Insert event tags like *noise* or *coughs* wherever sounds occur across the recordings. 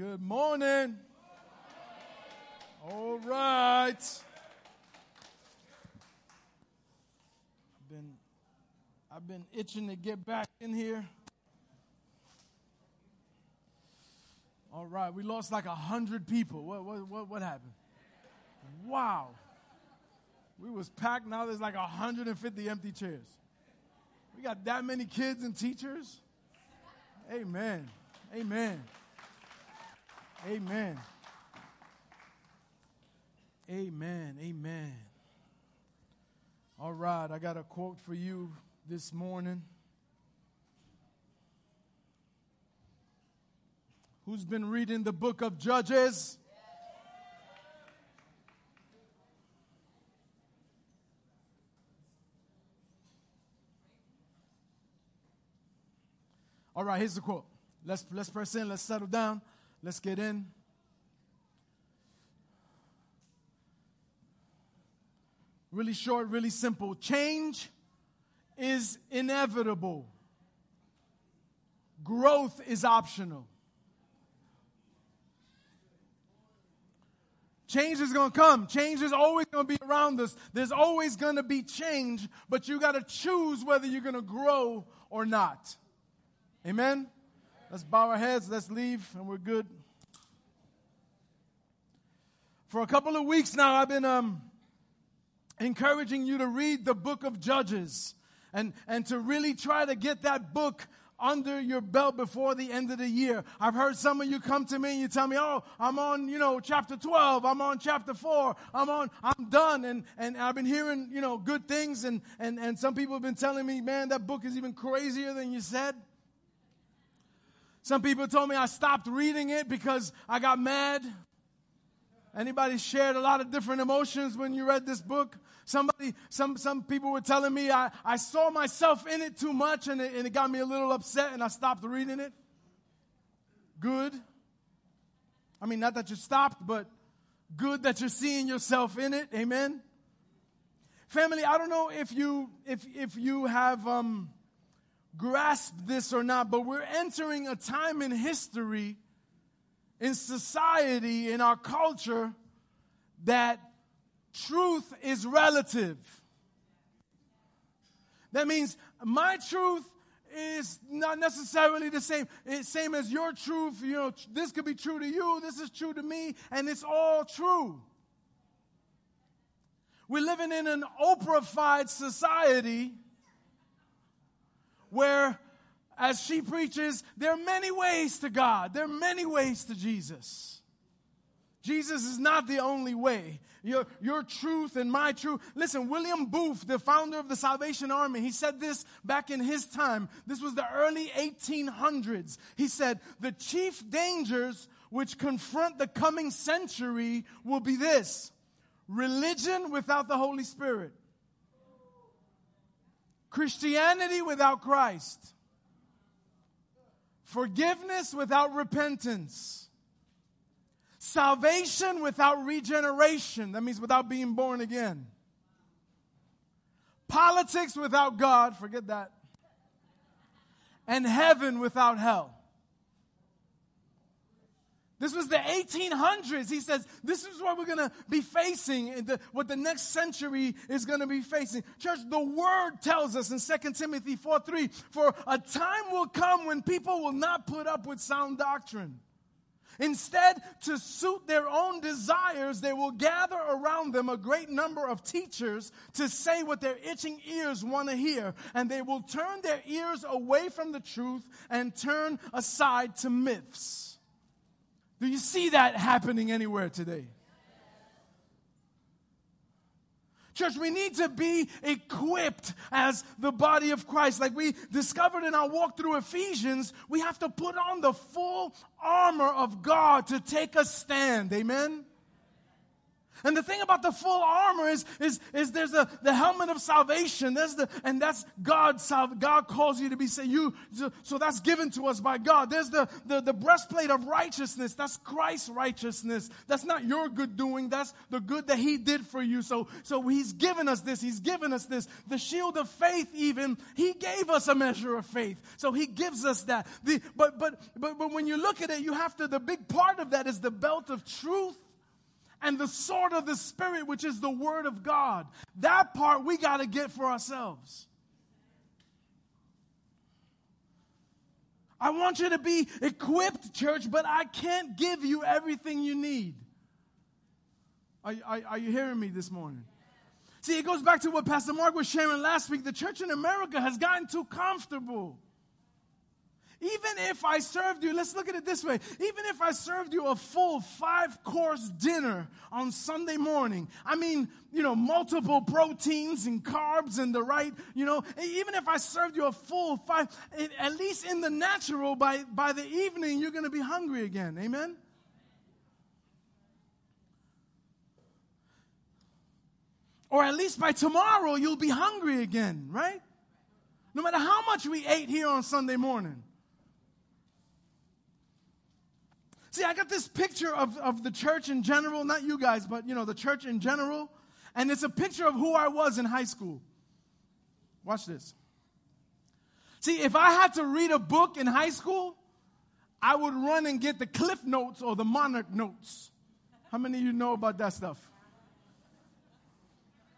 Good morning. All right. I've been I've been itching to get back in here. All right, we lost like a hundred people. What, what, what, what happened? Wow. We was packed. Now there's like 150 empty chairs. We got that many kids and teachers. Amen. Amen. Amen. Amen. Amen. All right, I got a quote for you this morning. Who's been reading the book of Judges? All right, here's the quote. Let's let's press in, let's settle down, let's get in. Really short, really simple. Change is inevitable. Growth is optional. Change is going to come. Change is always going to be around us. There's always going to be change, but you got to choose whether you're going to grow or not. Amen? Let's bow our heads, let's leave, and we're good. For a couple of weeks now, I've been um, encouraging you to read the book of Judges and, and to really try to get that book under your belt before the end of the year. I've heard some of you come to me and you tell me, oh, I'm on, you know, chapter 12, I'm on chapter 4, I'm on, I'm done. And, and I've been hearing, you know, good things and, and, and some people have been telling me, man, that book is even crazier than you said. Some people told me I stopped reading it because I got mad. Anybody shared a lot of different emotions when you read this book? Somebody, some, some people were telling me I, I saw myself in it too much and it, and it got me a little upset and I stopped reading it. Good. I mean, not that you stopped, but good that you're seeing yourself in it. Amen. Family, I don't know if you, if, if you have, um, grasp this or not, but we're entering a time in history, in society, in our culture, that truth is relative. That means my truth is not necessarily the same. It's same as your truth. You know, this could be true to you. This is true to me, and it's all true. We're living in an Oprahified society where, as she preaches, there are many ways to God, there are many ways to Jesus. Jesus is not the only way. Your, your truth and my truth. Listen, William Booth, the founder of the Salvation Army, he said this back in his time. This was the early 1800s. He said, The chief dangers which confront the coming century will be this religion without the Holy Spirit, Christianity without Christ. Forgiveness without repentance. Salvation without regeneration. That means without being born again. Politics without God. Forget that. And heaven without hell. This was the 1800s. He says, this is what we're going to be facing, the, what the next century is going to be facing. Church, the word tells us in 2 Timothy 4 3, for a time will come when people will not put up with sound doctrine. Instead, to suit their own desires, they will gather around them a great number of teachers to say what their itching ears want to hear. And they will turn their ears away from the truth and turn aside to myths. Do you see that happening anywhere today? Church, we need to be equipped as the body of Christ. Like we discovered in our walk through Ephesians, we have to put on the full armor of God to take a stand. Amen? And the thing about the full armor is, is, is there's a, the helmet of salvation. There's the, and that's God, God calls you to be saved. You, so, that's given to us by God. There's the, the, the breastplate of righteousness. That's Christ's righteousness. That's not your good doing. That's the good that He did for you. So, so He's given us this. He's given us this. The shield of faith even, He gave us a measure of faith. So He gives us that. The, but, but, but, but when you look at it, you have to, the big part of that is the belt of truth and the sword of the Spirit, which is the Word of God. That part we got to get for ourselves. I want you to be equipped, church, but I can't give you everything you need. Are, are, are, you hearing me this morning? See, it goes back to what Pastor Mark was sharing last week. The church in America has gotten too comfortable. Even if I served you, let's look at it this way. Even if I served you a full five course dinner on Sunday morning, I mean, you know, multiple proteins and carbs and the right, you know, even if I served you a full five, at least in the natural, by, by the evening, you're going to be hungry again. Amen? Or at least by tomorrow, you'll be hungry again, right? No matter how much we ate here on Sunday morning. See, I got this picture of, of the church in general, not you guys, but you know, the church in general. And it's a picture of who I was in high school. Watch this. See, if I had to read a book in high school, I would run and get the Cliff Notes or the Monarch Notes. How many of you know about that stuff?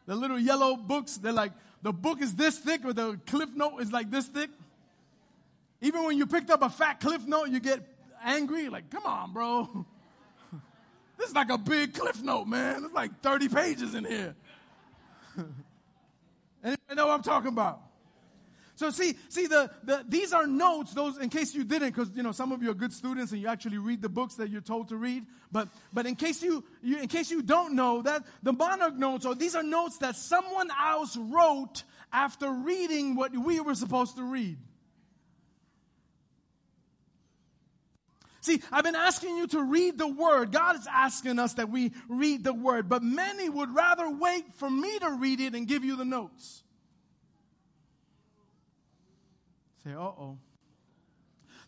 The little yellow books, they're like, the book is this thick or the Cliff Note is like this thick. Even when you picked up a fat Cliff Note, you get angry. Like, come on, bro. *laughs* This is like a big cliff note, man. There's like 30 pages in here. *laughs* Anybody know what I'm talking about? So see, see the, the these are notes, those in case you didn't, because you know some of you are good students and you actually read the books that you're told to read. But but in case you, you in case you don't know that the monarch notes, or these are notes that someone else wrote after reading what we were supposed to read. See, I've been asking you to read the word. God is asking us that we read the word, but many would rather wait for me to read it and give you the notes. Say, uh oh.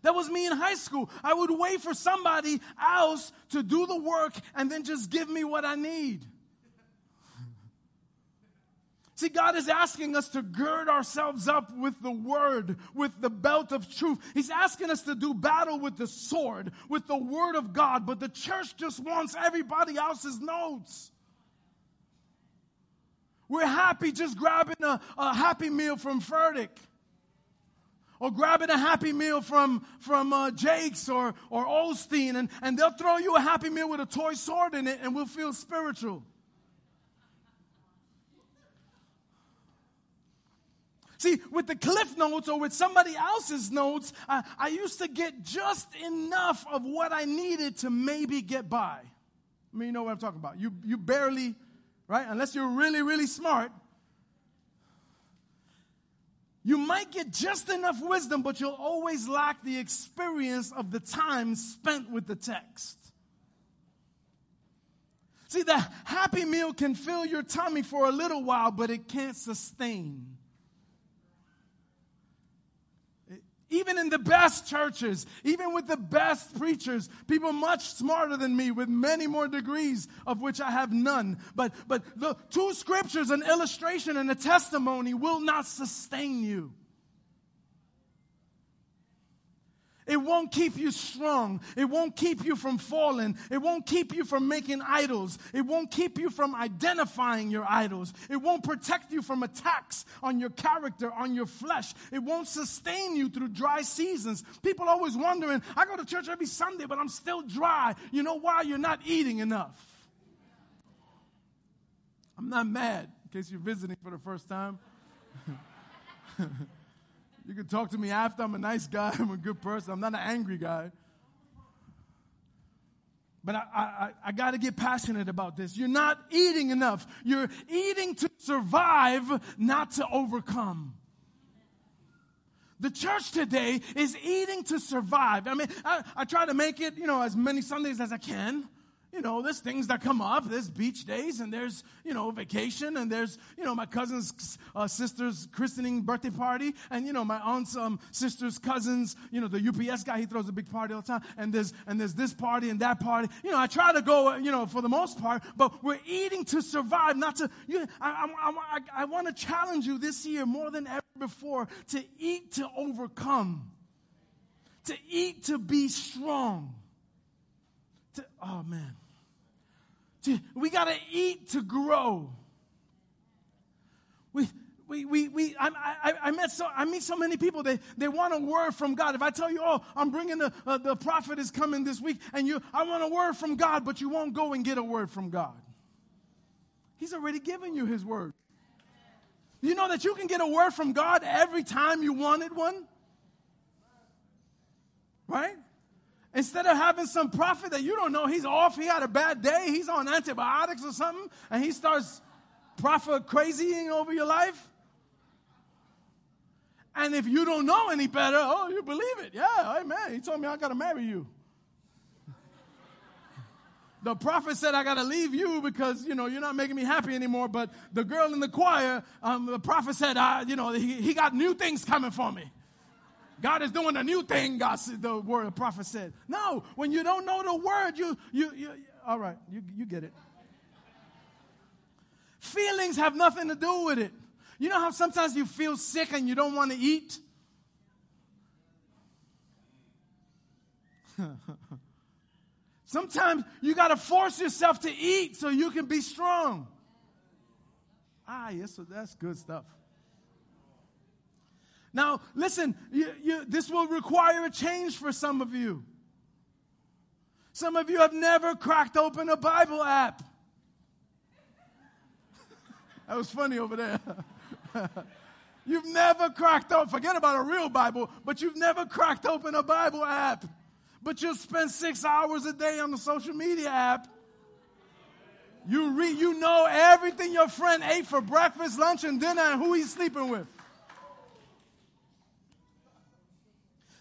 That was me in high school. I would wait for somebody else to do the work and then just give me what I need. See, God is asking us to gird ourselves up with the word, with the belt of truth. He's asking us to do battle with the sword, with the word of God, but the church just wants everybody else's notes. We're happy just grabbing a, a happy meal from Furtick. Or grabbing a happy meal from, from uh, Jakes or, or Osteen, and, and they'll throw you a happy meal with a toy sword in it, and we'll feel spiritual. See, with the cliff notes or with somebody else's notes, I, I used to get just enough of what I needed to maybe get by. I mean, you know what I'm talking about. You, you barely, right? Unless you're really, really smart, you might get just enough wisdom, but you'll always lack the experience of the time spent with the text. See, the happy meal can fill your tummy for a little while, but it can't sustain. Even in the best churches, even with the best preachers, people much smarter than me with many more degrees of which I have none. But, but the two scriptures, an illustration and a testimony will not sustain you. It won't keep you strong. It won't keep you from falling. It won't keep you from making idols. It won't keep you from identifying your idols. It won't protect you from attacks on your character, on your flesh. It won't sustain you through dry seasons. People always wondering, I go to church every Sunday, but I'm still dry. You know why? You're not eating enough. I'm not mad, in case you're visiting for the first time. *laughs* You can talk to me after. I'm a nice guy. *laughs* I'm a good person. I'm not an angry guy. But I, I, I got to get passionate about this. You're not eating enough. You're eating to survive, not to overcome. The church today is eating to survive. I mean, I, I try to make it, you know, as many Sundays as I can. You know, there's things that come up. There's beach days and there's, you know, vacation and there's, you know, my cousin's uh, sister's christening birthday party and, you know, my aunt's um, sister's cousin's, you know, the UPS guy, he throws a big party all the time. And there's, and there's this party and that party. You know, I try to go, you know, for the most part, but we're eating to survive, not to, you know, I, I, I, I want to challenge you this year more than ever before to eat to overcome, to eat to be strong. To, oh man we got to eat to grow. We, we, we, we I, I, I, met so, I meet so many people, they, they want a word from God. If I tell you, oh, I'm bringing the, uh, the prophet is coming this week, and you, I want a word from God, but you won't go and get a word from God. He's already given you his word. You know that you can get a word from God every time you wanted one? Right? Instead of having some prophet that you don't know, he's off, he had a bad day, he's on antibiotics or something, and he starts prophet crazying over your life. And if you don't know any better, oh, you believe it. Yeah, amen. He told me I got to marry you. the prophet said I got to leave you because, you know, you're not making me happy anymore. But the girl in the choir, um, the prophet said, I, you know, he, he got new things coming for me. God is doing a new thing, God said, the word the prophet said. No, when you don't know the word, you, you, you all right, you, you get it. Feelings have nothing to do with it. You know how sometimes you feel sick and you don't want to eat? *laughs* sometimes you got to force yourself to eat so you can be strong. Ah, yes, that's good stuff. Now, listen, you, you, this will require a change for some of you. Some of you have never cracked open a Bible app. *laughs* that was funny over there. *laughs* you've never cracked open, forget about a real Bible, but you've never cracked open a Bible app. But you'll spend six hours a day on the social media app. You read, you know everything your friend ate for breakfast, lunch, and dinner, and who he's sleeping with.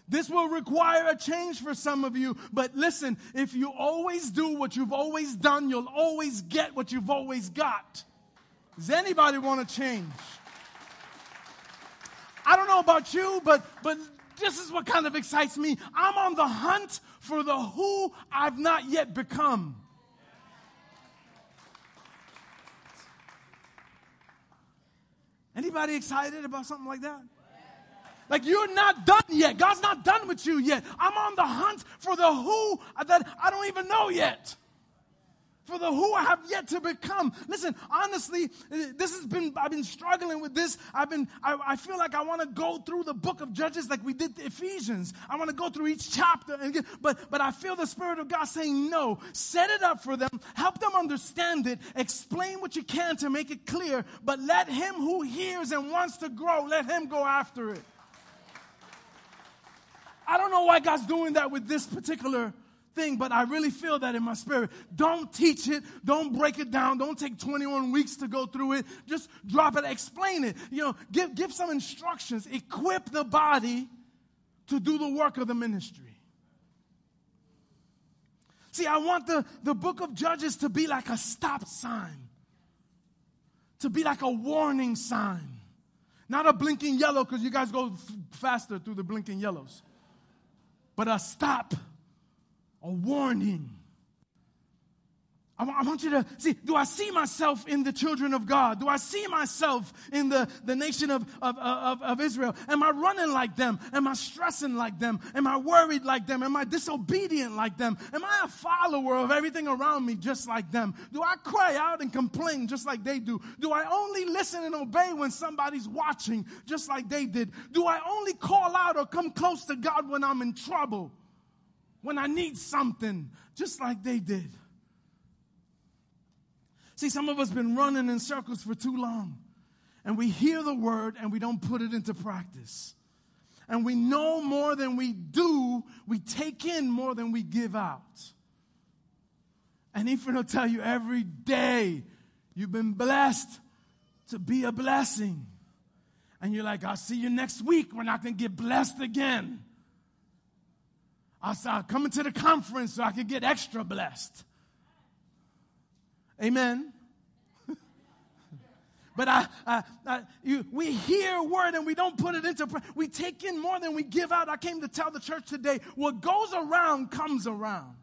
This will require a change for some of you. But listen, if you always do what you've always done, you'll always get what you've always got. Does anybody want to change? I don't know about you, but, but this is what kind of excites me. I'm on the hunt for the who I've not yet become. Anybody excited about something like that? Like you're not done yet. God's not done with you yet. I'm on the hunt for the who that I don't even know yet. For the who I have yet to become. Listen, honestly, this has been, I've been struggling with this. I've been, I, I feel like I want to go through the book of Judges like we did Ephesians. I want to go through each chapter and get, but, but I feel the Spirit of God saying no. Set it up for them. Help them understand it. Explain what you can to make it clear. But let him who hears and wants to grow, let him go after it. I don't know why God's doing that with this particular thing, but I really feel that in my spirit. Don't teach it. Don't break it down. Don't take 21 weeks to go through it. Just drop it. Explain it. You know, give, give some instructions. Equip the body to do the work of the ministry. See, I want the, the book of Judges to be like a stop sign, to be like a warning sign, not a blinking yellow because you guys go f- faster through the blinking yellows but a stop, a warning. I want you to see, do I see myself in the children of God? Do I see myself in the, the nation of, of, of, of, Israel? Am I running like them? Am I stressing like them? Am I worried like them? Am I disobedient like them? Am I a follower of everything around me just like them? Do I cry out and complain just like they do? Do I only listen and obey when somebody's watching just like they did? Do I only call out or come close to God when I'm in trouble? When I need something just like they did? See, some of us been running in circles for too long. And we hear the word and we don't put it into practice. And we know more than we do, we take in more than we give out. And Ethan will tell you every day you've been blessed to be a blessing. And you're like, I'll see you next week when I can get blessed again. I'll, I'll come into the conference so I can get extra blessed. Amen. *laughs* but I, I, I you, we hear word and we don't put it into we take in more than we give out. I came to tell the church today what goes around comes around.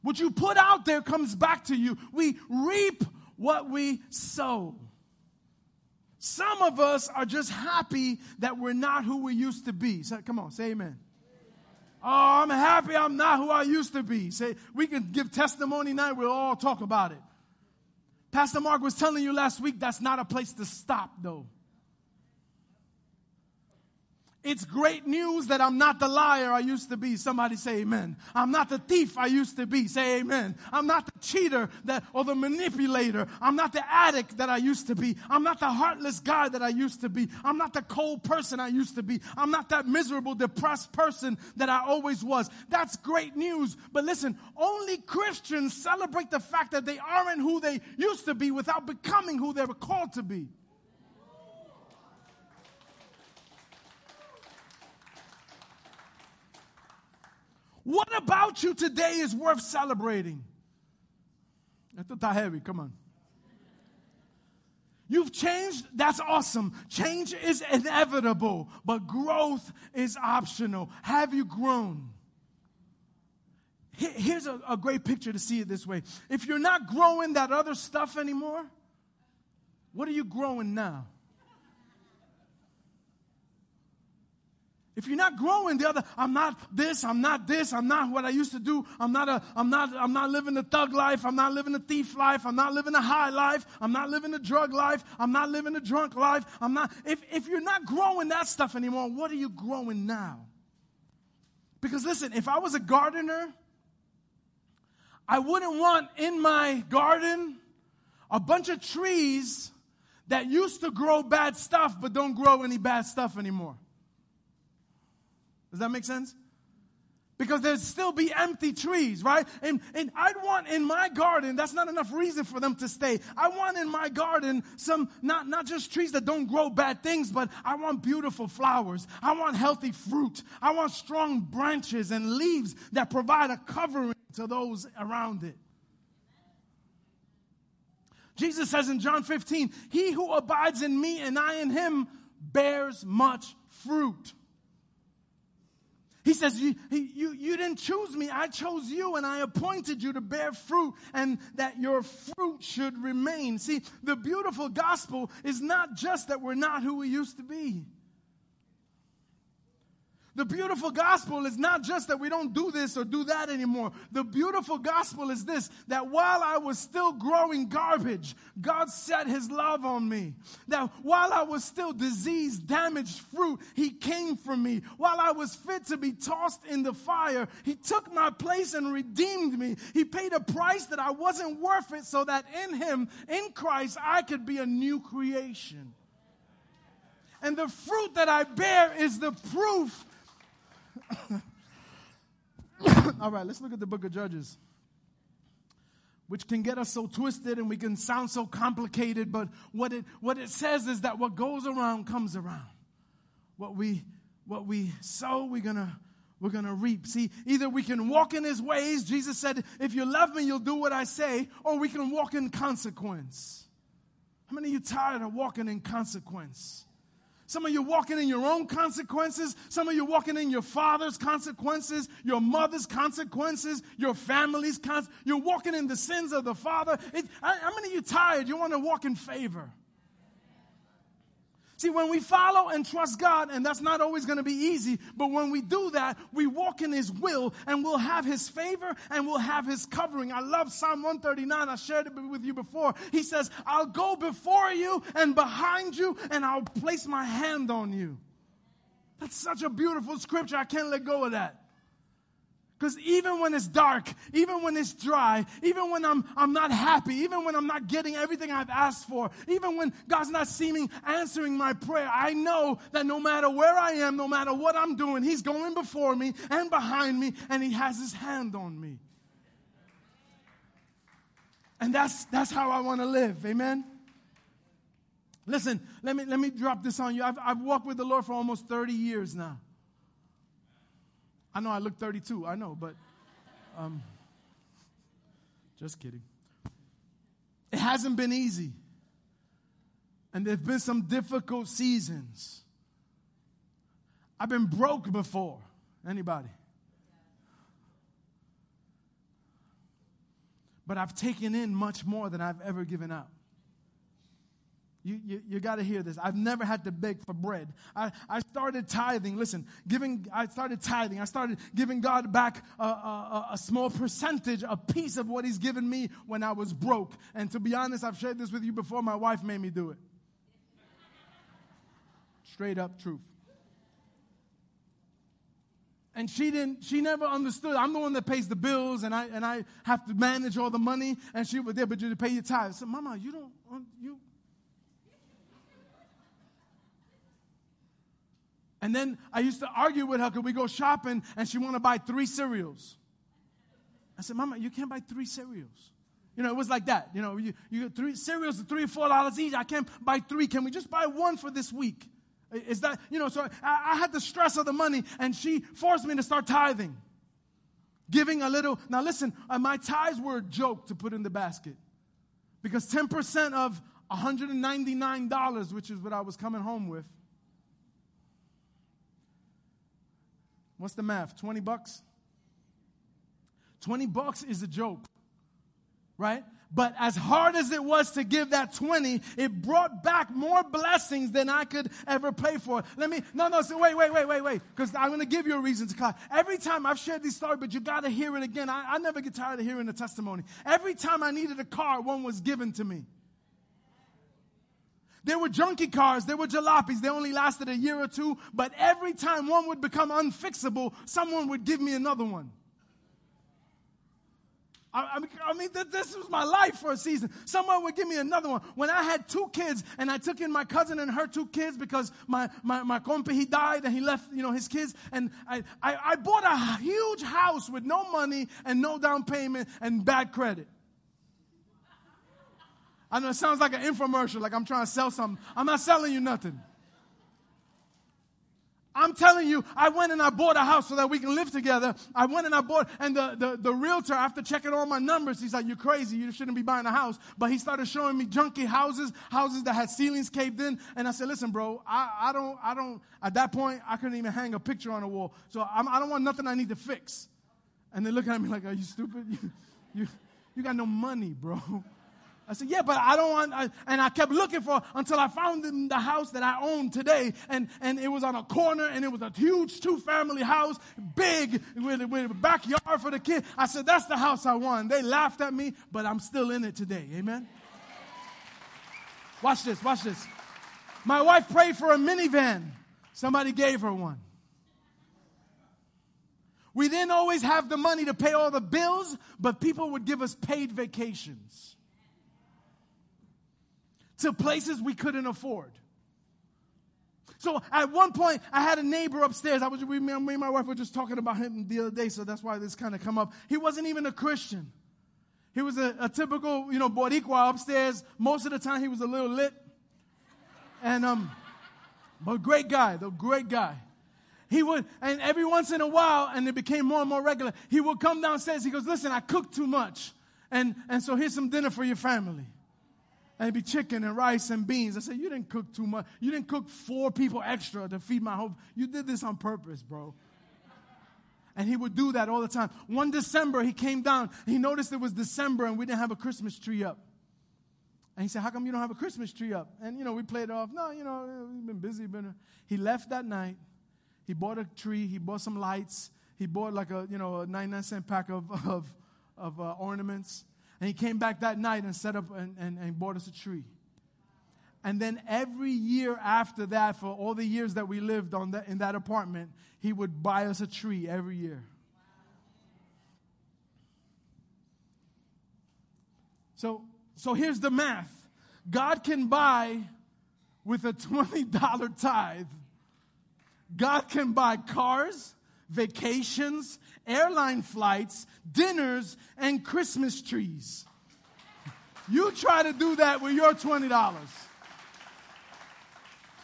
What you put out there comes back to you. We reap what we sow. Some of us are just happy that we're not who we used to be. So, come on, say amen. Oh, I'm happy I'm not who I used to be. Say, we can give testimony night, we'll all talk about it. Pastor Mark was telling you last week that's not a place to stop, though. It's great news that I'm not the liar I used to be. Somebody say amen. I'm not the thief I used to be. Say amen. I'm not the cheater that, or the manipulator. I'm not the addict that I used to be. I'm not the heartless guy that I used to be. I'm not the cold person I used to be. I'm not that miserable, depressed person that I always was. That's great news. But listen, only Christians celebrate the fact that they aren't who they used to be without becoming who they were called to be. What about you today is worth celebrating? Heavy. Come on. You've changed, that's awesome. Change is inevitable, but growth is optional. Have you grown? Here's a, a, great picture to see it this way. If you're not growing that other stuff anymore, what are you growing now? If you're not growing the other, I'm not this, I'm not this, I'm not what I used to do, I'm not a, I'm not, I'm not living the thug life, I'm not living the thief life, I'm not living the high life, I'm not living the drug life, I'm not living the drunk life, I'm not, if, if you're not growing that stuff anymore, what are you growing now? Because listen, if I was a gardener, I wouldn't want in my garden a bunch of trees that used to grow bad stuff but don't grow any bad stuff anymore. Does that make sense? Because there'd still be empty trees, right? And, and I'd want in my garden, that's not enough reason for them to stay. I want in my garden some, not, not just trees that don't grow bad things, but I want beautiful flowers. I want healthy fruit. I want strong branches and leaves that provide a covering to those around it. Jesus says in John 15, He who abides in me and I in him bears much fruit. He says, you, you, you didn't choose me. I chose you and I appointed you to bear fruit and that your fruit should remain. See, the beautiful gospel is not just that we're not who we used to be. The beautiful gospel is not just that we don't do this or do that anymore. The beautiful gospel is this that while I was still growing garbage, God set his love on me. That while I was still diseased, damaged fruit, he came for me. While I was fit to be tossed in the fire, he took my place and redeemed me. He paid a price that I wasn't worth it so that in him, in Christ, I could be a new creation. And the fruit that I bear is the proof *coughs* All right, let's look at the book of Judges, which can get us so twisted and we can sound so complicated, but what it, what it says is that what goes around comes around. What we, what we sow, we're going to we're going to reap. See, either we can walk in his ways. Jesus said, if you love me, you'll do what I say, or we can walk in consequence. How many of you tired of walking in consequence? Some of you walking in your own consequences. Some of you walking in your father's consequences, your mother's consequences, your family's consequences. You're walking in the sins of the father. It, how many of you tired? You want to walk in favor. See, when we follow and trust God, and that's not always going to be easy, but when we do that, we walk in His will and we'll have His favor and we'll have His covering. I love Psalm 139. I shared it with you before. He says, I'll go before you and behind you and I'll place my hand on you. That's such a beautiful scripture. I can't let go of that. Because even when it's dark, even when it's dry, even when I'm, I'm not happy, even when I'm not getting everything I've asked for, even when God's not seeming answering my prayer, I know that no matter where I am, no matter what I'm doing, He's going before me and behind me, and He has His hand on me. And that's, that's how I want to live. Amen? Listen, let me, let me drop this on you. I've, I've walked with the Lord for almost 30 years now. I know I look 32, I know, but um, Just kidding. It hasn't been easy. And there's been some difficult seasons. I've been broke before. Anybody? But I've taken in much more than I've ever given out. You, you, you got to hear this. I've never had to beg for bread. I, I started tithing. Listen, giving, I started tithing. I started giving God back a, a, a, small percentage, a piece of what He's given me when I was broke. And to be honest, I've shared this with you before. My wife made me do it. Straight up truth. And she didn't, she never understood. I'm the one that pays the bills and I, and I have to manage all the money. And she was there, but you pay your tithes. Said, Mama, you don't, you, And then I used to argue with her because we go shopping and she want to buy three cereals. I said, Mama, you can't buy three cereals. You know, it was like that. You know, you, you three cereals are three or four dollars each. I can't buy three. Can we just buy one for this week? Is that, you know, so I, I had the stress of the money and she forced me to start tithing. Giving a little. Now listen, uh, my tithes were a joke to put in the basket. Because 10% of $199, which is what I was coming home with, What's the math? 20 bucks? 20 bucks is a joke, right? But as hard as it was to give that 20, it brought back more blessings than I could ever pay for. Let me, no, no, so wait, wait, wait, wait, wait, because I'm going to give you a reason to cry. Every time I've shared this story, but you got to hear it again. I, I never get tired of hearing the testimony. Every time I needed a car, one was given to me. There were junkie cars, there were jalopies. They only lasted a year or two, but every time one would become unfixable, someone would give me another one. I, I mean, this was my life for a season. Someone would give me another one. When I had two kids and I took in my cousin and her two kids because my, my, my compa, he died and he left, you know, his kids. And I, I, I bought a huge house with no money and no down payment and bad credit. I know it sounds like an infomercial, like I'm trying to sell something. I'm not selling you nothing. I'm telling you, I went and I bought a house so that we can live together. I went and I bought, and the, the, the realtor, after checking all my numbers, he's like, You're crazy. You shouldn't be buying a house. But he started showing me junky houses, houses that had ceilings caved in. And I said, Listen, bro, I, I don't, I don't, at that point, I couldn't even hang a picture on a wall. So I'm, I do not want nothing I need to fix. And they're looking at me like, Are you stupid? *laughs* You, you, you got no money, bro. *laughs* I said, yeah, but I don't want, I, and I kept looking for until I found the, the house that I own today. And, and it was on a corner and it was a huge two family house, big with, with a backyard for the kid. I said, that's the house I want. They laughed at me, but I'm still in it today. Amen. Watch this, watch this. My wife prayed for a minivan. Somebody gave her one. We didn't always have the money to pay all the bills, but people would give us paid vacations to places we couldn't afford. So at one point, I had a neighbor upstairs. I was, me and my wife were just talking about him the other day, so that's why this kind of come up. He wasn't even a Christian. He was a, a typical, you know, Boricua upstairs. Most of the time, he was a little lit. And, um, but great guy, the great guy. He would, and every once in a while, and it became more and more regular, he would come downstairs. He goes, listen, I cooked too much. And, and so here's some dinner for your family and it'd be chicken and rice and beans. I said, You didn't cook too much. You didn't cook four people extra to feed my whole. You did this on purpose, bro. And he would do that all the time. One December, he came down. He noticed it was December and we didn't have a Christmas tree up. And he said, How come you don't have a Christmas tree up? And, you know, we played off. No, you know, we've been busy. Been... He left that night. He bought a tree. He bought some lights. He bought like a, you know, a 99 cent pack of, of, of uh, ornaments. And he came back that night and set up and, and, and bought us a tree. And then every year after that, for all the years that we lived on that, in that apartment, he would buy us a tree every year. So, so here's the math God can buy with a $20 tithe, God can buy cars, vacations, airline flights, dinners, and Christmas trees. You try to do that with your $20.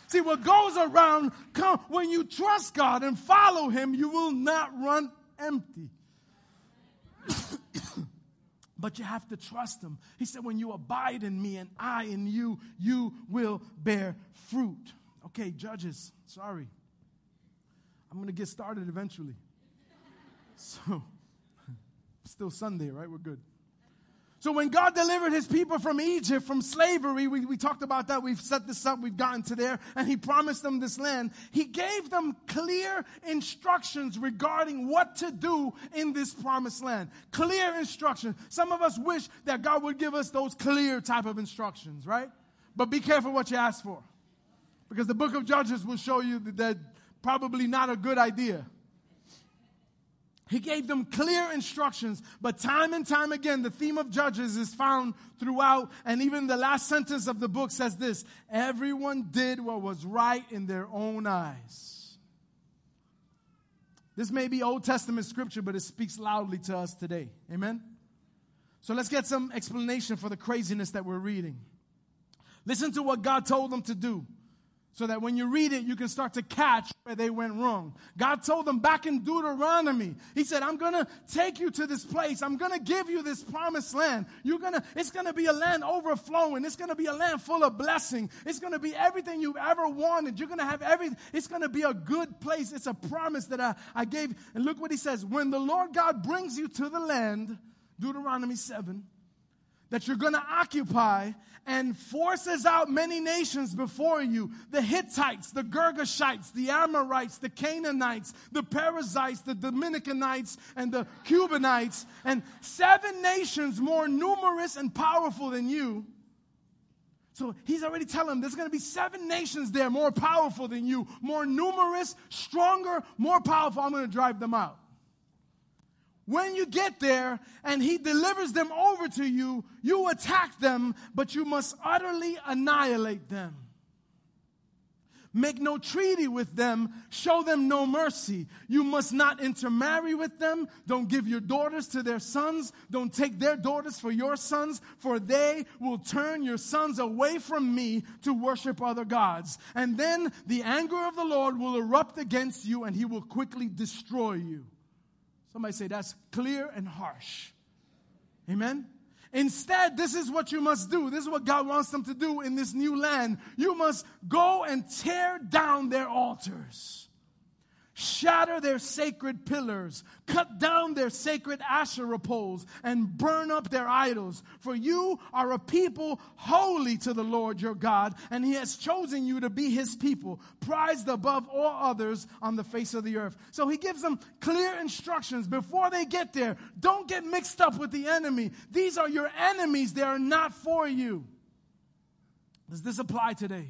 See, what goes around, come, when you trust God and follow Him, you will not run empty. *coughs* but you have to trust him. He said, When you abide in me and I in you, you will bear fruit. Okay, judges, sorry. I'm going to get started eventually. So, *laughs* still Sunday, right? We're good. So when God delivered his people from Egypt, from slavery, we, we talked about that. We've set this up. We've gotten to there. And he promised them this land. He gave them clear instructions regarding what to do in this promised land. Clear instructions. Some of us wish that God would give us those clear type of instructions, right? But be careful what you ask for. Because the book of Judges will show you that, probably not a good idea. He gave them clear instructions, but time and time again, the theme of Judges is found throughout, and even the last sentence of the book says this everyone did what was right in their own eyes. This may be Old Testament scripture, but it speaks loudly to us today. Amen? So let's get some explanation for the craziness that we're reading. Listen to what God told them to do so that when you read it, you can start to catch where they went wrong. God told them back in Deuteronomy, He said, I'm gonna take you to this place. I'm gonna give you this promised land. You're gonna, it's gonna be a land overflowing. It's gonna be a land full of blessing. It's gonna be everything you've ever wanted. You're gonna have everything. It's gonna be a good place. It's a promise that I, I gave. And look what He says. When the Lord God brings you to the land, Deuteronomy 7, that you're going to occupy and forces out many nations before you the Hittites, the Girgashites, the Amorites, the Canaanites, the Perizzites, the Dominicanites, and the Cubanites, and seven nations more numerous and powerful than you. So he's already telling them there's going to be seven nations there more powerful than you, more numerous, stronger, more powerful. I'm going to drive them out. When you get there and he delivers them over to you, you attack them, but you must utterly annihilate them. Make no treaty with them, show them no mercy. You must not intermarry with them. Don't give your daughters to their sons. Don't take their daughters for your sons, for they will turn your sons away from me to worship other gods. And then the anger of the Lord will erupt against you and he will quickly destroy you. Somebody say that's clear and harsh. Amen? Instead, this is what you must do. This is what God wants them to do in this new land. You must go and tear down their altars shatter their sacred pillars, cut down their sacred Asherah poles, and burn up their idols. For you are a people holy to the Lord your God, and he has chosen you to be his people, prized above all others on the face of the earth. So he gives them clear instructions before they get there. Don't get mixed up with the enemy. These are your enemies, they are not for you. Does this apply today?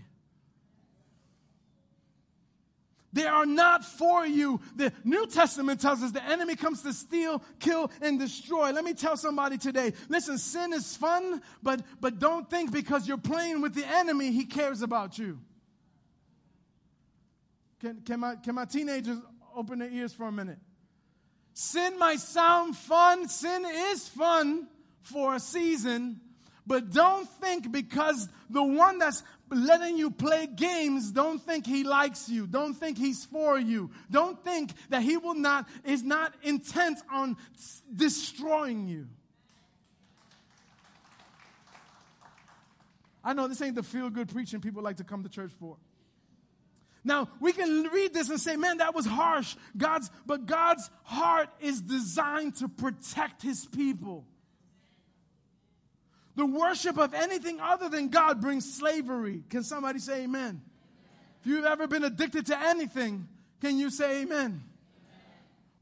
They are not for you. The New Testament tells us the enemy comes to steal, kill, and destroy. Let me tell somebody today listen, sin is fun, but, but don't think because you're playing with the enemy, he cares about you. Can, can, my, can my teenagers open their ears for a minute? Sin might sound fun, sin is fun for a season, but don't think because the one that's letting you play games, don't think he likes you. Don't think he's for you. Don't think that he will not, is not intent on destroying you. I know this ain't the feel good preaching people like to come to church for. Now, we can read this and say, man, that was harsh. God's, but God's heart is designed to protect his people. The worship of anything other than God brings slavery. Can somebody say amen? amen. If you've ever been addicted to anything, can you say amen? amen?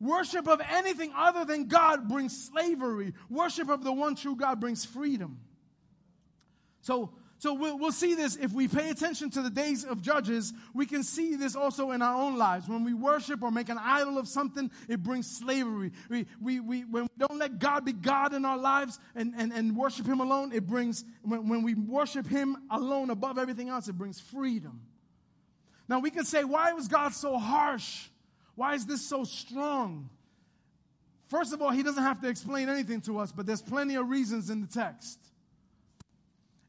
Worship of anything other than God brings slavery. Worship of the one true God brings freedom. So, so we'll, we'll, see this if we pay attention to the days of Judges. We can see this also in our own lives. When we worship or make an idol of something, it brings slavery. We, we, we, when we don't let God be God in our lives and, and, and worship Him alone, it brings, when, when we worship Him alone above everything else, it brings freedom. Now we can say, why was God so harsh? Why is this so strong? First of all, He doesn't have to explain anything to us, but there's plenty of reasons in the text.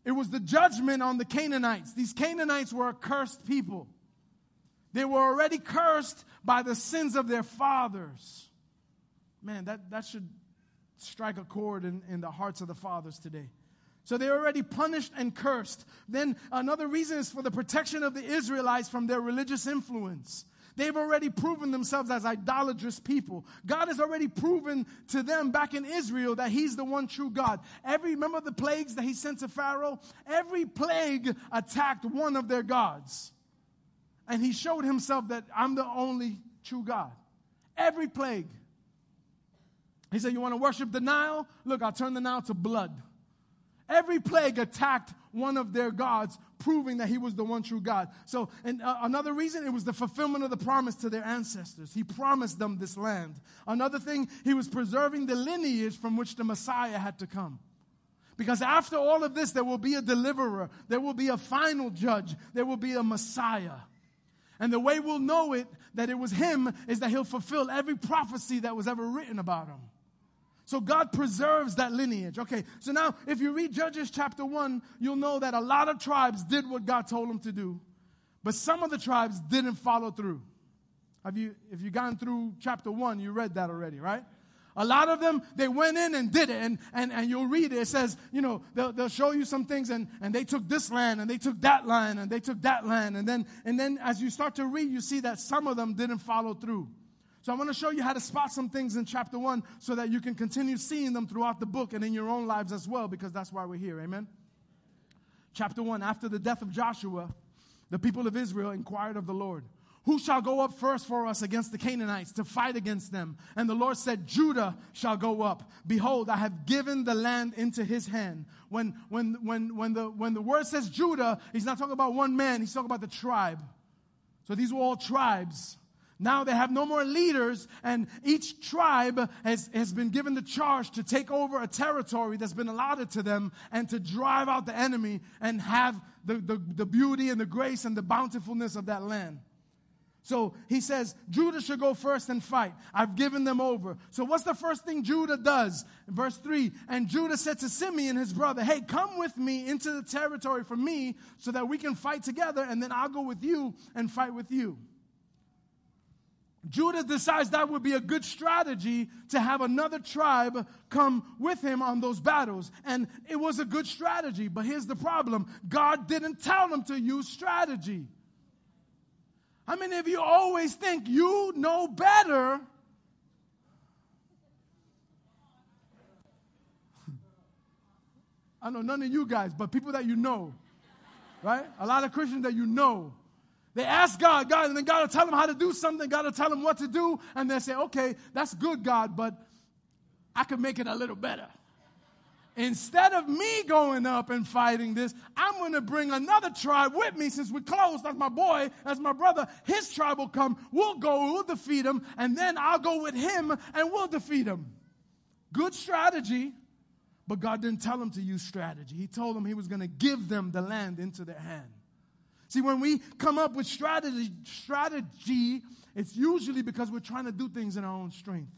It was the judgment on the Canaanites. These Canaanites were a cursed people. They were already cursed by the sins of their fathers. Man, that, that should strike a chord in, in the hearts of the fathers today. So they're already punished and cursed. Then another reason is for the protection of the Israelites from their religious influence. They've already proven themselves as idolatrous people. God has already proven to them back in Israel that He's the one true God. Every, remember the plagues that He sent to Pharaoh? Every plague attacked one of their gods. And He showed Himself that I'm the only true God. Every plague. He said, You want to worship the Nile? Look, I'll turn the Nile to blood. Every plague attacked one of their gods, proving that he was the one true God. So, and uh, another reason, it was the fulfillment of the promise to their ancestors. He promised them this land. Another thing, he was preserving the lineage from which the Messiah had to come. Because after all of this, there will be a deliverer, there will be a final judge, there will be a Messiah. And the way we'll know it, that it was him, is that he'll fulfill every prophecy that was ever written about him. So God preserves that lineage. Okay, so now if you read Judges chapter 1, you'll know that a lot of tribes did what God told them to do, but some of the tribes didn't follow through. Have you, if you've gone through chapter 1, you read that already, right? A lot of them, they went in and did it. And, and, and you'll read it. It says, you know, they'll, they'll show you some things and, and they took this land and they took that land and they took that land. And then, and then as you start to read, you see that some of them didn't follow through. So I want to show you how to spot some things in chapter 1 so that you can continue seeing them throughout the book and in your own lives as well, because that's why we're here. Amen. Chapter 1 After the death of Joshua, the people of Israel inquired of the Lord, Who shall go up first for us against the Canaanites to fight against them? And the Lord said, Judah shall go up. Behold, I have given the land into his hand. When, when, when, when, the, when the word says Judah, he's not talking about one man, he's talking about the tribe. So these were all tribes. Now they have no more leaders, and each tribe has, has been given the charge to take over a territory that's been allotted to them and to drive out the enemy and have the, the, the beauty and the grace and the bountifulness of that land. So he says, Judah should go first and fight. I've given them over. So what's the first thing Judah does? Verse 3 And Judah said to Simeon, his brother, Hey, come with me into the territory for me so that we can fight together, and then I'll go with you and fight with you. Judah decides that would be a good strategy to have another tribe come with him on those battles. And it was a good strategy. But here's the problem God didn't tell him to use strategy. How many of you always think you know better? *laughs* I know none of you guys, but people that you know, right? A lot of Christians that you know. They ask God, God, and then God will tell them how to do something. God will tell them what to do. And they say, okay, that's good, God, but I could make it a little better. Instead of me going up and fighting this, I'm going to bring another tribe with me since we're close. That's my boy, that's my brother. His tribe will come. We'll go, we'll defeat him, and then I'll go with him and we'll defeat him. Good strategy, but God didn't tell him to use strategy. He told them he was going to give them the land into their hand. See, when we come up with strategy, strategy, it's usually because we're trying to do things in our own strength.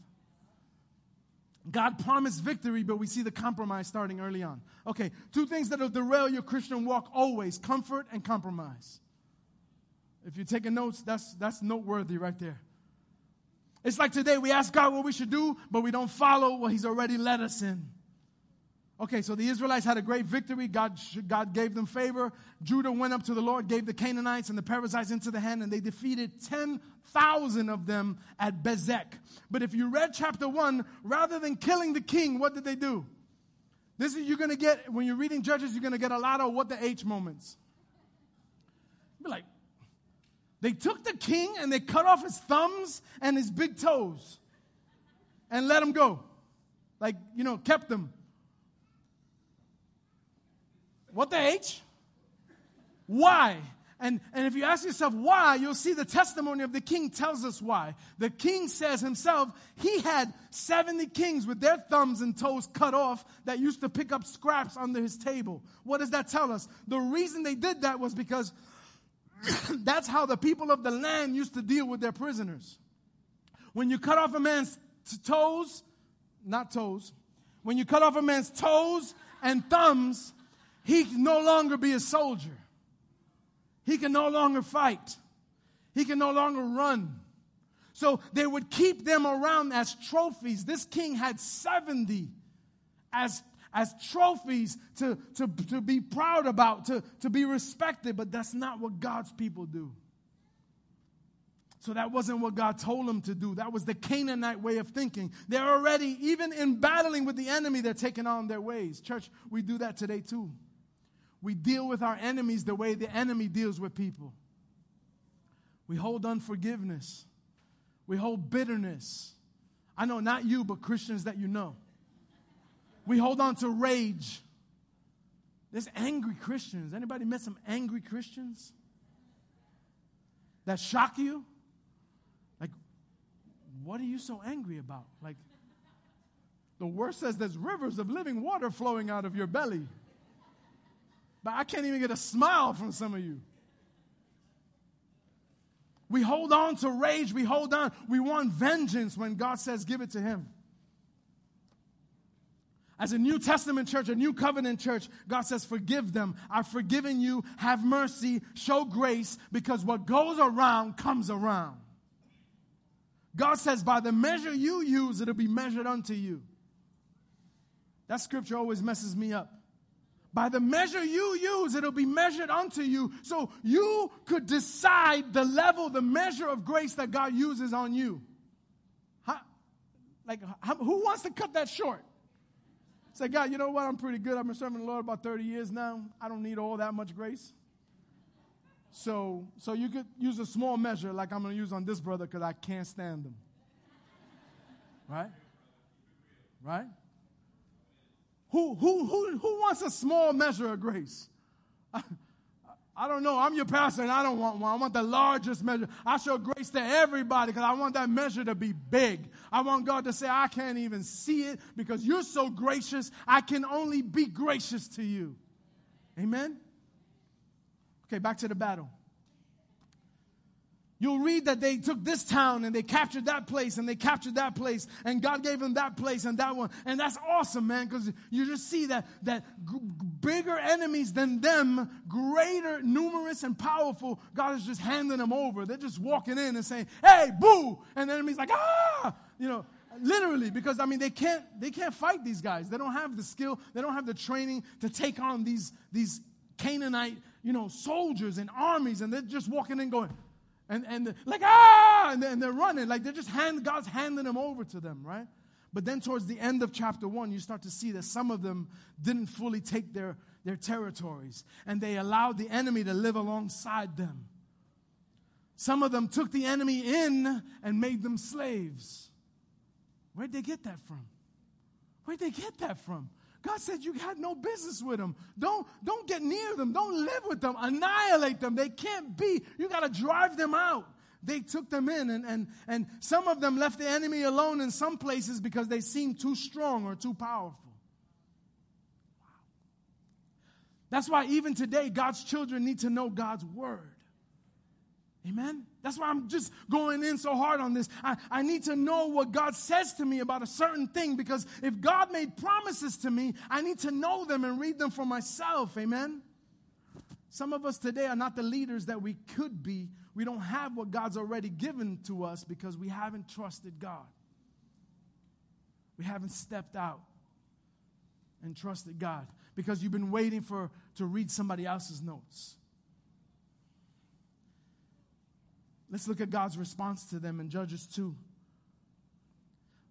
God promised victory, but we see the compromise starting early on. Okay, two things that'll derail your Christian walk always comfort and compromise. If you're taking notes, that's, that's noteworthy right there. It's like today we ask God what we should do, but we don't follow what He's already led us in. Okay, so the Israelites had a great victory. God, God gave them favor. Judah went up to the Lord, gave the Canaanites and the Perizzites into the hand, and they defeated 10,000 of them at Bezek. But if you read chapter 1, rather than killing the king, what did they do? This is, you're going to get, when you're reading Judges, you're going to get a lot of what the H moments. Be like, they took the king and they cut off his thumbs and his big toes and let him go. Like, you know, kept them. What the H? Why? And, and if you ask yourself why, you'll see the testimony of the king tells us why. The king says himself he had 70 kings with their thumbs and toes cut off that used to pick up scraps under his table. What does that tell us? The reason they did that was because *coughs* that's how the people of the land used to deal with their prisoners. When you cut off a man's toes, not toes, when you cut off a man's toes and thumbs, he can no longer be a soldier. He can no longer fight. He can no longer run. So they would keep them around as trophies. This king had 70 as, as trophies to, to, to be proud about, to, to be respected, but that's not what God's people do. So that wasn't what God told them to do. That was the Canaanite way of thinking. They're already, even in battling with the enemy, they're taking on their ways. Church, we do that today too. We deal with our enemies the way the enemy deals with people. We hold unforgiveness. We hold bitterness. I know not you, but Christians that you know. We hold on to rage. There's angry Christians. Anybody met some angry Christians? That shock you? Like, what are you so angry about? Like, the word says there's rivers of living water flowing out of your belly. But I can't even get a smile from some of you. We hold on to rage. We hold on. We want vengeance when God says, give it to Him. As a New Testament church, a New Covenant church, God says, Forgive them. I've forgiven you. Have mercy. Show grace because what goes around comes around. God says, by the measure you use, it'll be measured unto you. That scripture always messes me up. By the measure you use, it'll be measured unto you. So you could decide the level, the measure of grace that God uses on you. How, like, how, who wants to cut that short? Say, God, you know what? I'm pretty good. I've been serving the Lord about 30 years now. I don't need all that much grace. So, so you could use a small measure like I'm going to use on this brother because I can't stand him. Right? Right? Who, who, who, who wants a small measure of grace? *laughs* I, I don't know. I'm your pastor and I don't want one. I want the largest measure. I show grace to everybody because I want that measure to be big. I want God to say, I can't even see it because you're so gracious. I can only be gracious to you. Amen? Okay, back to the battle. You'll read that they took this town and they captured that place and they captured that place and God gave them that place and that one. And that's awesome, man, because you just see that, that g- bigger enemies than them, greater, numerous, and powerful, God is just handing them over. They're just walking in and saying, hey, boo! And the enemy's like, ah! You know, literally, because I mean, they can't, they can't fight these guys. They don't have the skill, they don't have the training to take on these, these Canaanite you know, soldiers and armies, and they're just walking in going, and, and like, ah, and they're, and they're running. Like they're just hand, God's handing them over to them, right? But then towards the end of chapter one, you start to see that some of them didn't fully take their, their territories, and they allowed the enemy to live alongside them. Some of them took the enemy in and made them slaves. Where'd they get that from? Where'd they get that from? God said you had no business with them. Don't, don't get near them. Don't live with them. Annihilate them. They can't be. You got to drive them out. They took them in, and, and, and some of them left the enemy alone in some places because they seemed too strong or too powerful. That's why even today, God's children need to know God's word. Amen? That's why I'm just going in so hard on this. I, I need to know what God says to me about a certain thing because if God made promises to me, I need to know them and read them for myself. Amen? Some of us today are not the leaders that we could be. We don't have what God's already given to us because we haven't trusted God. We haven't stepped out and trusted God because you've been waiting for to read somebody else's notes. Let's look at God's response to them in Judges 2.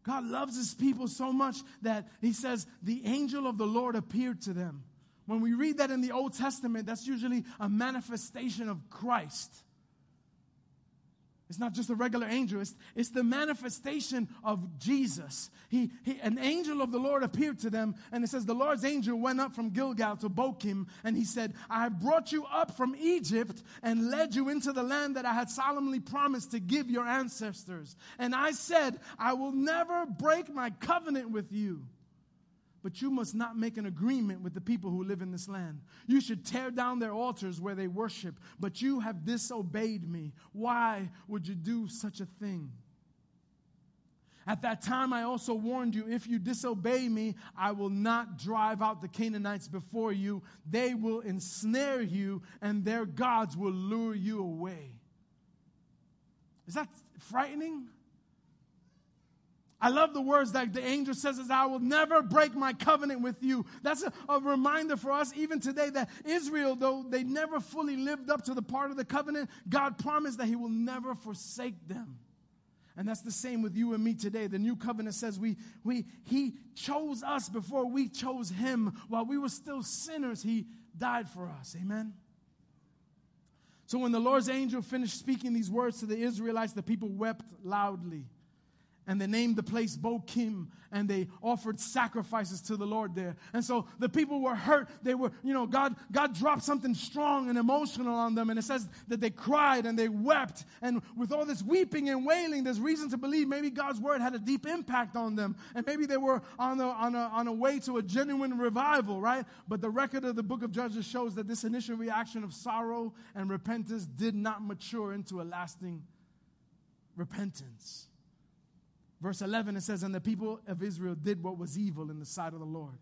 God loves his people so much that he says, the angel of the Lord appeared to them. When we read that in the Old Testament, that's usually a manifestation of Christ. It's not just a regular angel, it's, it's the manifestation of Jesus. He, he, an angel of the Lord appeared to them, and it says, The Lord's angel went up from Gilgal to Bochim, and he said, I have brought you up from Egypt and led you into the land that I had solemnly promised to give your ancestors. And I said, I will never break my covenant with you but you must not make an agreement with the people who live in this land. You should tear down their altars where they worship, but you have disobeyed me. Why would you do such a thing? At that time, I also warned you if you disobey me, I will not drive out the Canaanites before you. They will ensnare you, and their gods will lure you away. Is that frightening? I love the words that the angel says is I will never break my covenant with you. That's a, a, reminder for us even today that Israel, though they never fully lived up to the part of the covenant, God promised that he will never forsake them. And that's the same with you and me today. The new covenant says we, we, he chose us before we chose him. While we were still sinners, he died for us. Amen. So when the Lord's angel finished speaking these words to the Israelites, the people wept loudly and they named the place Bochim and they offered sacrifices to the Lord there. And so the people were hurt. They were, you know, God, God dropped something strong and emotional on them. And it says that they cried and they wept. And with all this weeping and wailing, there's reason to believe maybe God's word had a deep impact on them. And maybe they were on a, on a, on a way to a genuine revival, right? But the record of the book of Judges shows that this initial reaction of sorrow and repentance did not mature into a lasting repentance. Verse 11, it says, And the people of Israel did what was evil in the sight of the Lord.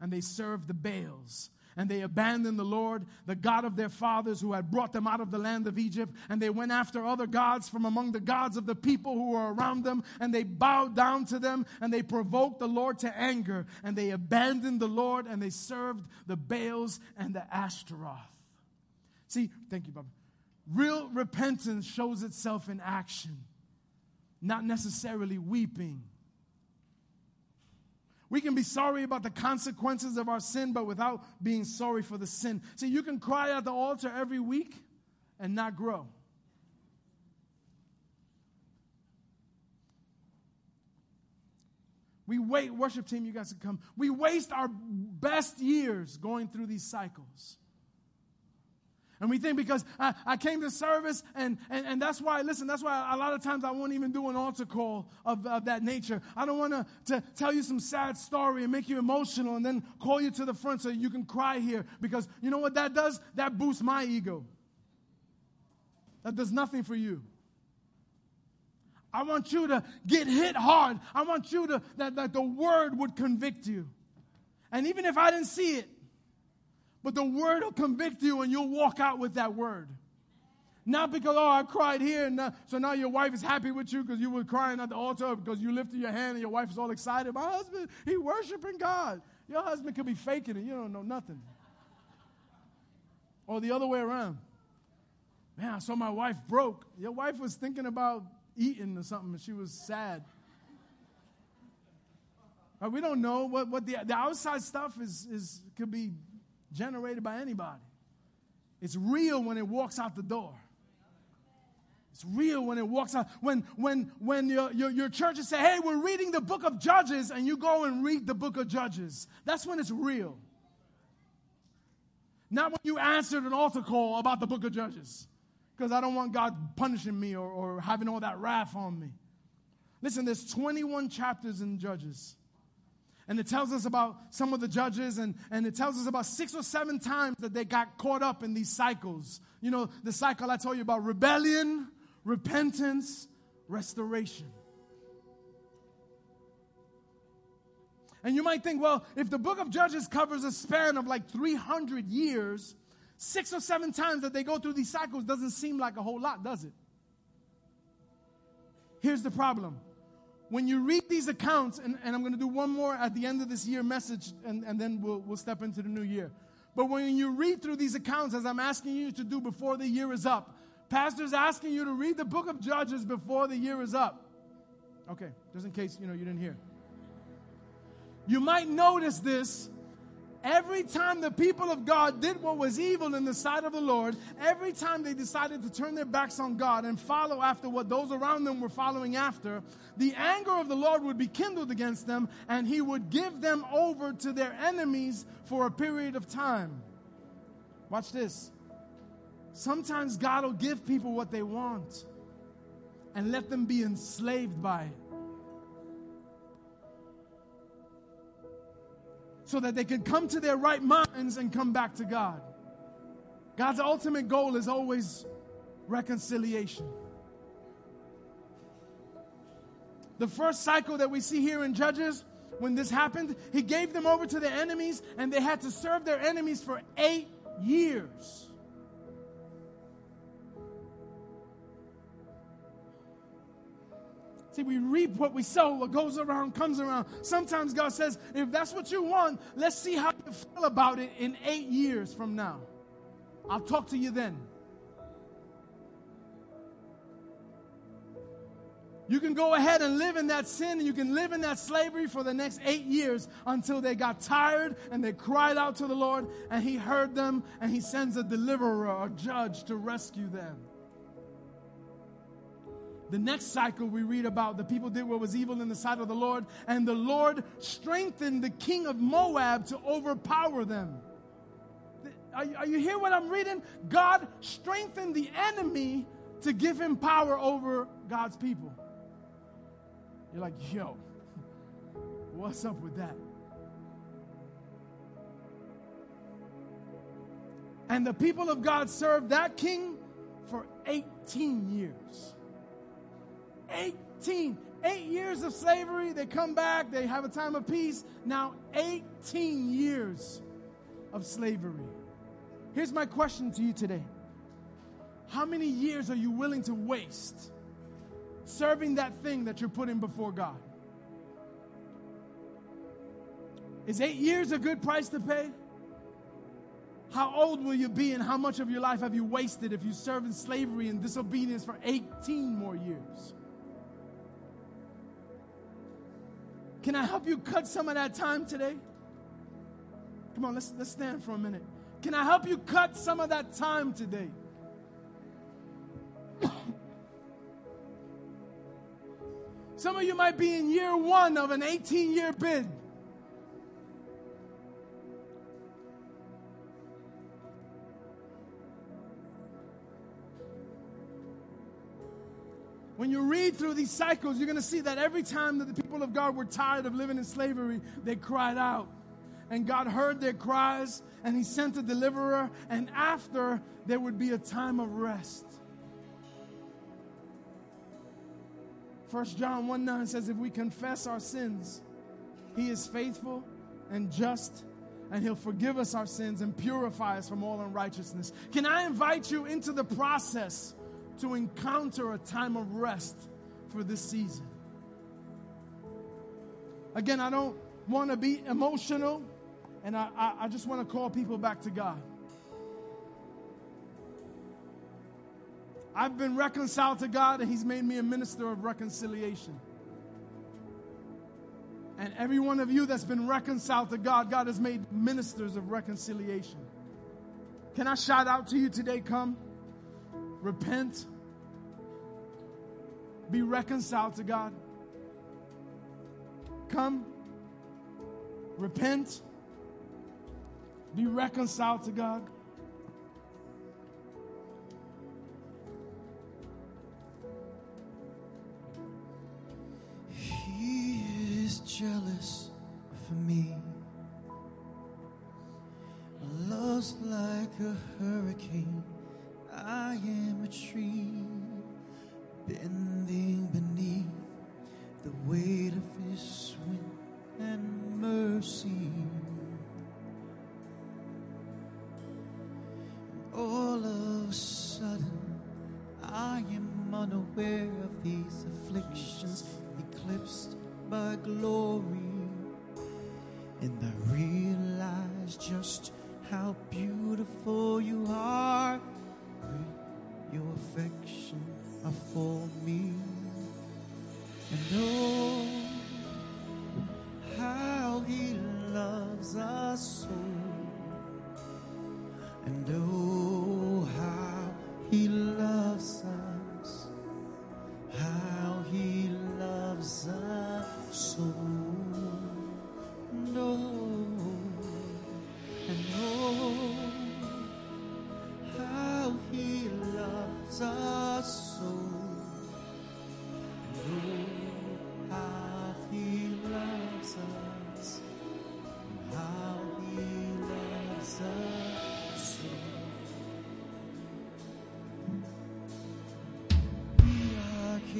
And they served the Baals. And they abandoned the Lord, the God of their fathers, who had brought them out of the land of Egypt. And they went after other gods from among the gods of the people who were around them. And they bowed down to them. And they provoked the Lord to anger. And they abandoned the Lord. And they served the Baals and the Ashtaroth. See, thank you, Bob. Real repentance shows itself in action not necessarily weeping. We can be sorry about the consequences of our sin, but without being sorry for the sin. See, you can cry at the altar every week and not grow. We wait, worship team, you guys can come. We waste our best years going through these cycles. And we think because I, I came to service, and, and, and that's why, listen, that's why a lot of times I won't even do an altar call of, of that nature. I don't want to tell you some sad story and make you emotional and then call you to the front so you can cry here. Because you know what that does? That boosts my ego. That does nothing for you. I want you to get hit hard. I want you to, that, that the word would convict you. And even if I didn't see it, but the word will convict you and you'll walk out with that word. Not because, oh, I cried here, and now, so now your wife is happy with you because you were crying at the altar because you lifted your hand and your wife is all excited. My husband, he worshiping God. Your husband could be faking it. You don't know nothing. Or the other way around. Man, I saw my wife broke. Your wife was thinking about eating or something and she was sad. we don't know what, what the, the outside stuff is, is could be generated by anybody. It's real when it walks out the door. It's real when it walks out. When, when, when your, your, your churches say, hey, we're reading the book of Judges, and you go and read the book of Judges. That's when it's real. Not when you answered an altar call about the book of Judges. Because I don't want God punishing me or, or having all that wrath on me. Listen, there's 21 chapters in Judges. And it tells us about some of the judges, and, and it tells us about six or seven times that they got caught up in these cycles. You know, the cycle I told you about rebellion, repentance, restoration. And you might think, well, if the book of Judges covers a span of like 300 years, six or seven times that they go through these cycles doesn't seem like a whole lot, does it? Here's the problem when you read these accounts, and, and I'm going to do one more at the end of this year message, and, and then we'll, we'll step into the new year. But when you read through these accounts, as I'm asking you to do before the year is up, Pastor's asking you to read the book of Judges before the year is up. Okay, just in case you know you didn't hear. You might notice this Every time the people of God did what was evil in the sight of the Lord, every time they decided to turn their backs on God and follow after what those around them were following after, the anger of the Lord would be kindled against them and he would give them over to their enemies for a period of time. Watch this. Sometimes God will give people what they want and let them be enslaved by it. So that they can come to their right minds and come back to God. God's ultimate goal is always reconciliation. The first cycle that we see here in Judges, when this happened, he gave them over to their enemies and they had to serve their enemies for eight years. See, we reap what we sow. What goes around comes around. Sometimes God says, if that's what you want, let's see how you feel about it in eight years from now. I'll talk to you then. You can go ahead and live in that sin and you can live in that slavery for the next eight years until they got tired and they cried out to the Lord and He heard them and He sends a deliverer, a judge to rescue them. The next cycle we read about the people did what was evil in the sight of the Lord, and the Lord strengthened the king of Moab to overpower them. Are, are you hear what I'm reading? God strengthened the enemy to give him power over God's people. You're like, yo, *laughs* what's up with that? And the people of God served that king for 18 years. 18. Eight years of slavery, they come back, they have a time of peace. Now, 18 years of slavery. Here's my question to you today How many years are you willing to waste serving that thing that you're putting before God? Is eight years a good price to pay? How old will you be and how much of your life have you wasted if you serve in slavery and disobedience for 18 more years? Can I help you cut some of that time today? Come on, let's, let's stand for a minute. Can I help you cut some of that time today? *coughs* some of you might be in year one of an 18 year bid. When you read through these cycles, you're going to see that every time that the people of God were tired of living in slavery, they cried out. And God heard their cries, and He sent a deliverer, and after, there would be a time of rest. 1 John 1 9 says, If we confess our sins, He is faithful and just, and He'll forgive us our sins and purify us from all unrighteousness. Can I invite you into the process to encounter a time of rest for this season. Again, I don't want to be emotional, and I, I, I just want to call people back to God. I've been reconciled to God, and He's made me a minister of reconciliation. And every one of you that's been reconciled to God, God has made ministers of reconciliation. Can I shout out to you today? Come repent, be reconciled to God. Come, repent, be reconciled to God. He is jealous for me. Lost like a hurricane I am a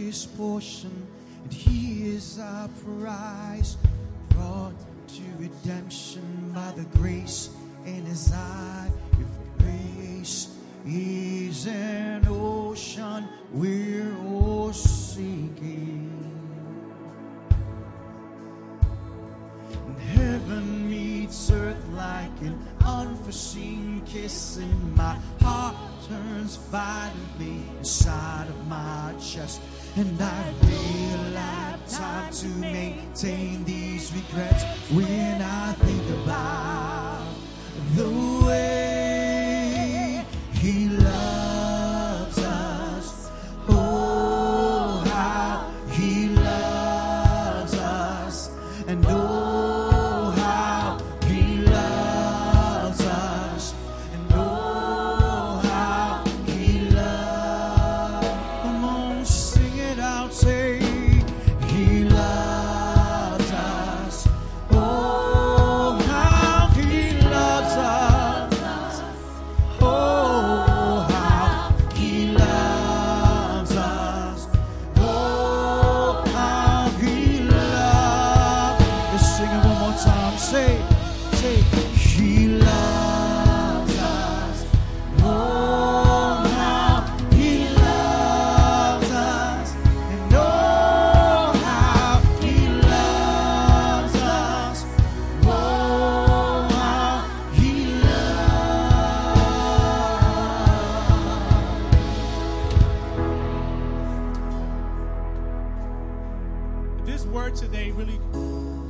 his portion, and he is our prize, brought to redemption by the grace in his eye. If grace is an ocean, we're all seeking. And heaven meets earth like an unforeseen kiss, and my heart turns violently inside of my chest. And I realize time to maintain these regrets. When I word today really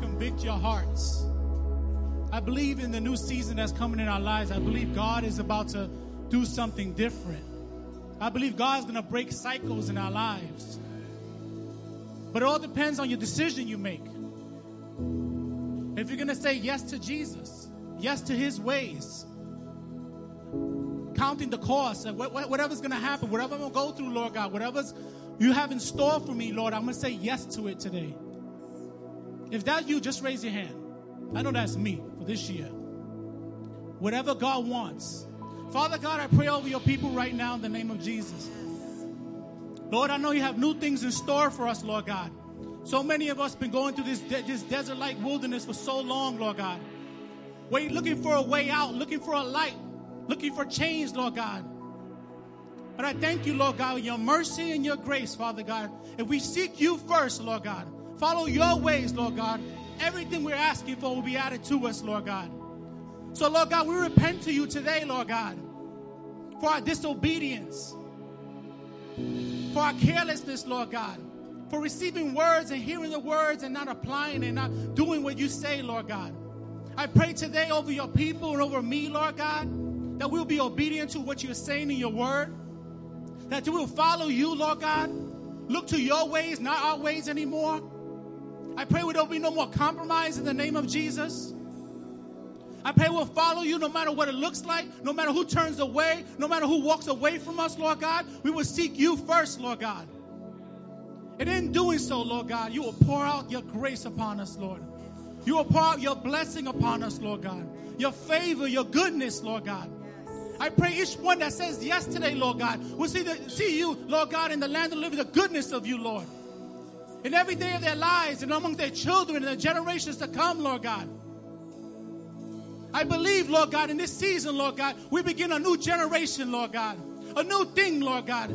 convict your hearts. I believe in the new season that's coming in our lives. I believe God is about to do something different. I believe God's going to break cycles in our lives. But it all depends on your decision you make. If you're going to say yes to Jesus, yes to his ways, counting the cost, whatever's going to happen, whatever I'm going to go through, Lord God, whatever's you have in store for me, Lord, I'm going to say yes to it today. If that's you, just raise your hand. I know that's me for this year. Whatever God wants. Father God, I pray over your people right now in the name of Jesus. Lord, I know you have new things in store for us, Lord God. So many of us been going through this, de- this desert-like wilderness for so long, Lord God. Wait, looking for a way out, looking for a light, looking for change, Lord God. But I thank you, Lord God, your mercy and your grace, Father God. If we seek you first, Lord God, follow your ways, Lord God, everything we're asking for will be added to us, Lord God. So, Lord God, we repent to you today, Lord God, for our disobedience, for our carelessness, Lord God, for receiving words and hearing the words and not applying and not doing what you say, Lord God. I pray today over your people and over me, Lord God, that we'll be obedient to what you're saying in your word, that we will follow you, Lord God, look to your ways, not our ways anymore. I pray we don't be no more compromise in the name of Jesus. I pray we'll follow you no matter what it looks like, no matter who turns away, no matter who walks away from us, Lord God. We will seek you first, Lord God. And in doing so, Lord God, you will pour out your grace upon us, Lord. You will pour out your blessing upon us, Lord God. Your favor, your goodness, Lord God. I pray each one that says yes today, Lord God, will see, the, see you, Lord God, in the land of living, the goodness of you, Lord. In every day of their lives and among their children and the generations to come, Lord God. I believe, Lord God, in this season, Lord God, we begin a new generation, Lord God. A new thing, Lord God.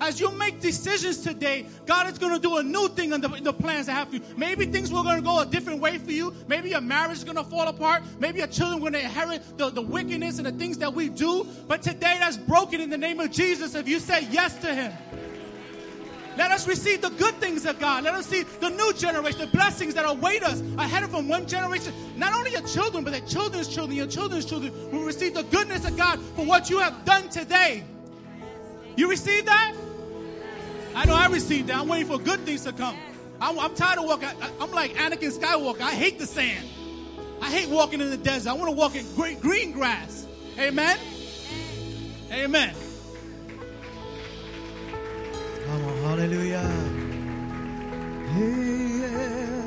As you make decisions today, God is going to do a new thing in the, in the plans I have for you. Maybe things were going to go a different way for you. Maybe your marriage is going to fall apart. Maybe your children are going to inherit the, the wickedness and the things that we do. But today, that's broken in the name of Jesus if you say yes to Him. Let us receive the good things of God. Let us see the new generation, the blessings that await us ahead of from one generation. Not only your children, but their children's children, your children's children will receive the goodness of God for what you have done today. You receive that? I know I received that. I'm waiting for good things to come. I'm, I'm tired of walking. I, I'm like Anakin Skywalker. I hate the sand. I hate walking in the desert. I want to walk in green, green grass. Amen? Amen. Come on, hallelujah. Hey, yeah.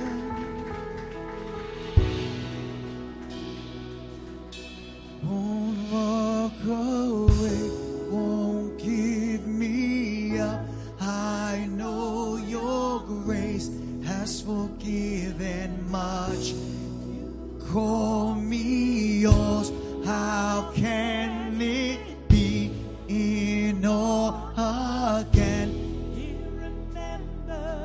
Won't walk away, won't give me up. I know your grace has forgiven much. Call me yours, how can it be in all again?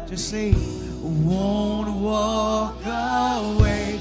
Just say, won't walk away,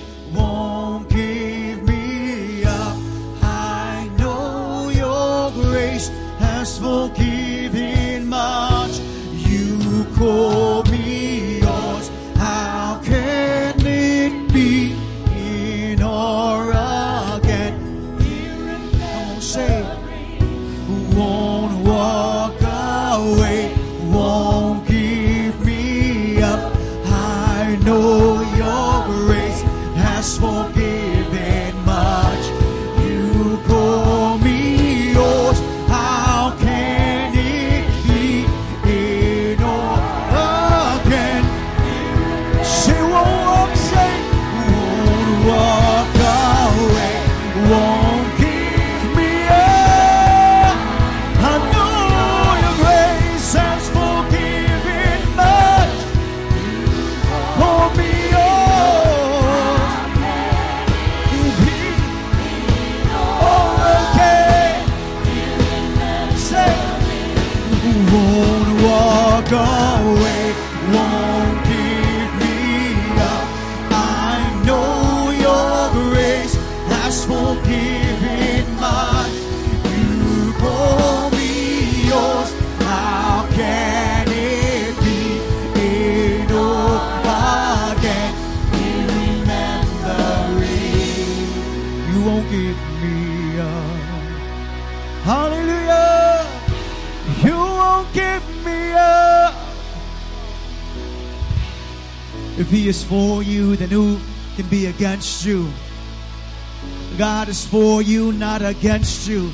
for you, not against you.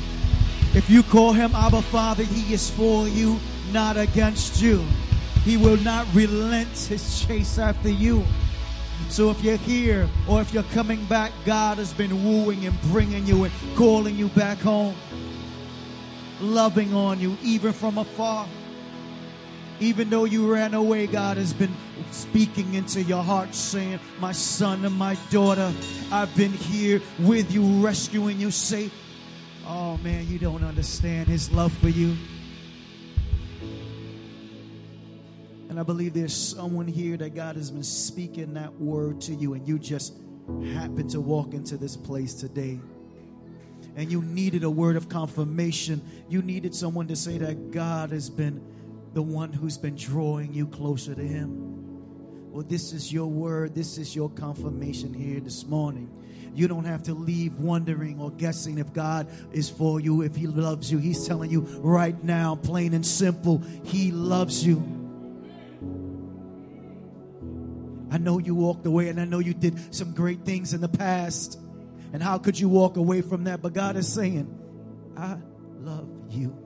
If you call him Abba Father, he is for you, not against you. He will not relent his chase after you. So if you're here or if you're coming back, God has been wooing and bringing you and calling you back home, loving on you even from afar. Even though you ran away, God has been speaking into your heart, saying, My son and my daughter, I've been here with you, rescuing you. Say, Oh man, you don't understand his love for you. And I believe there's someone here that God has been speaking that word to you, and you just happen to walk into this place today. And you needed a word of confirmation. You needed someone to say that God has been the one who's been drawing you closer to Him. Well, this is your word. This is your confirmation here this morning. You don't have to leave wondering or guessing if God is for you, if He loves you. He's telling you right now, plain and simple, He loves you. I know you walked away and I know you did some great things in the past. And how could you walk away from that? But God is saying, I love you.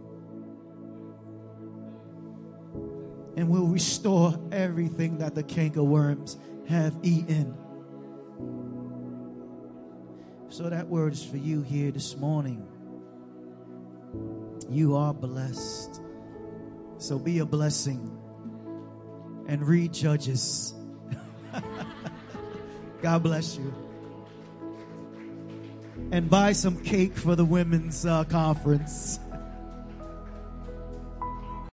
And will restore everything that the cankerworms have eaten. So that word is for you here this morning. You are blessed. So be a blessing and read Judges. *laughs* God bless you. And buy some cake for the women's uh, conference.